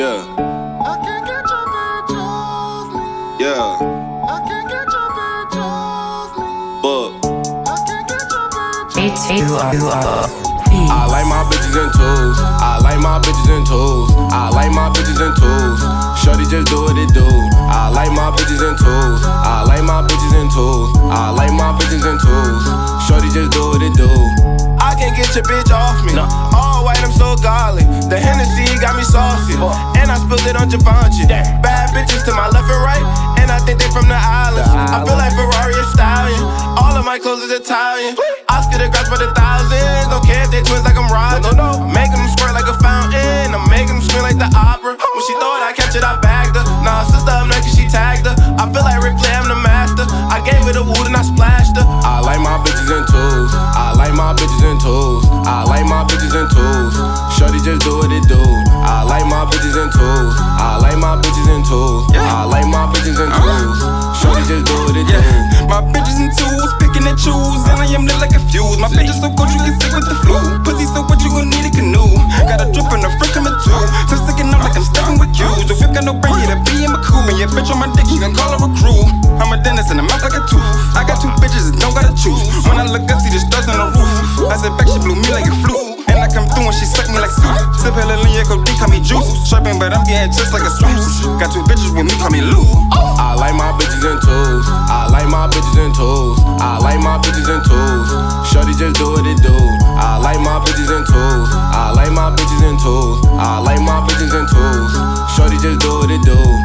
Yeah. I can't get your bitch off me. Yeah. I can't get your bitch off me. But I can't get your bitch It's you are you are. I like my bitches in twos. I like my bitches in twos. I like my bitches in twos. Shorty just do what it do. I like my bitches in twos. I like my bitches in twos. I like my bitches in twos. Shorty just do what it do. I can't get your bitch off me. All white, I'm so godly. The Hennessy got me saucy. I spilled it on Givenchy. Bad bitches to my left and right. And I think they from the islands. I feel like Ferrari is Stallion. All of my clothes is Italian. Oscar the grass for the thousands. Don't care if they twins like I'm Roger. Make them squirt like a fountain. I'm making them scream like the opera. When she throw it, I catch it, I bagged her. Nah, sister up next, I am lit like a fuse. My bitches so cold you get sick with the flu. Pussy so what you gon' need a canoe? Got a drip in the front coming too. So sticking out like I'm stepping with you. The whip got no brain, yeah, the B in my cool. And your bitch on my dick, you can call her a crew. I'm a dentist in the mouth like a tooth. I got two bitches and don't gotta choose. When I look up, see the stars on the roof. I said back, she blew me like a flu. And I come through and she suck me like soup. Sip hella lean, yeah, codeine, call me juice. Sharpin', but I'm getting just like a swoosh. Got two bitches with me, call me Lou. I like my bitches in twos. I like my bitches in twos my bitches in tools. Shorty just do what it do. I like my bitches in tools. I like my bitches in tools. I like my bitches in tools. Shorty just do what it do.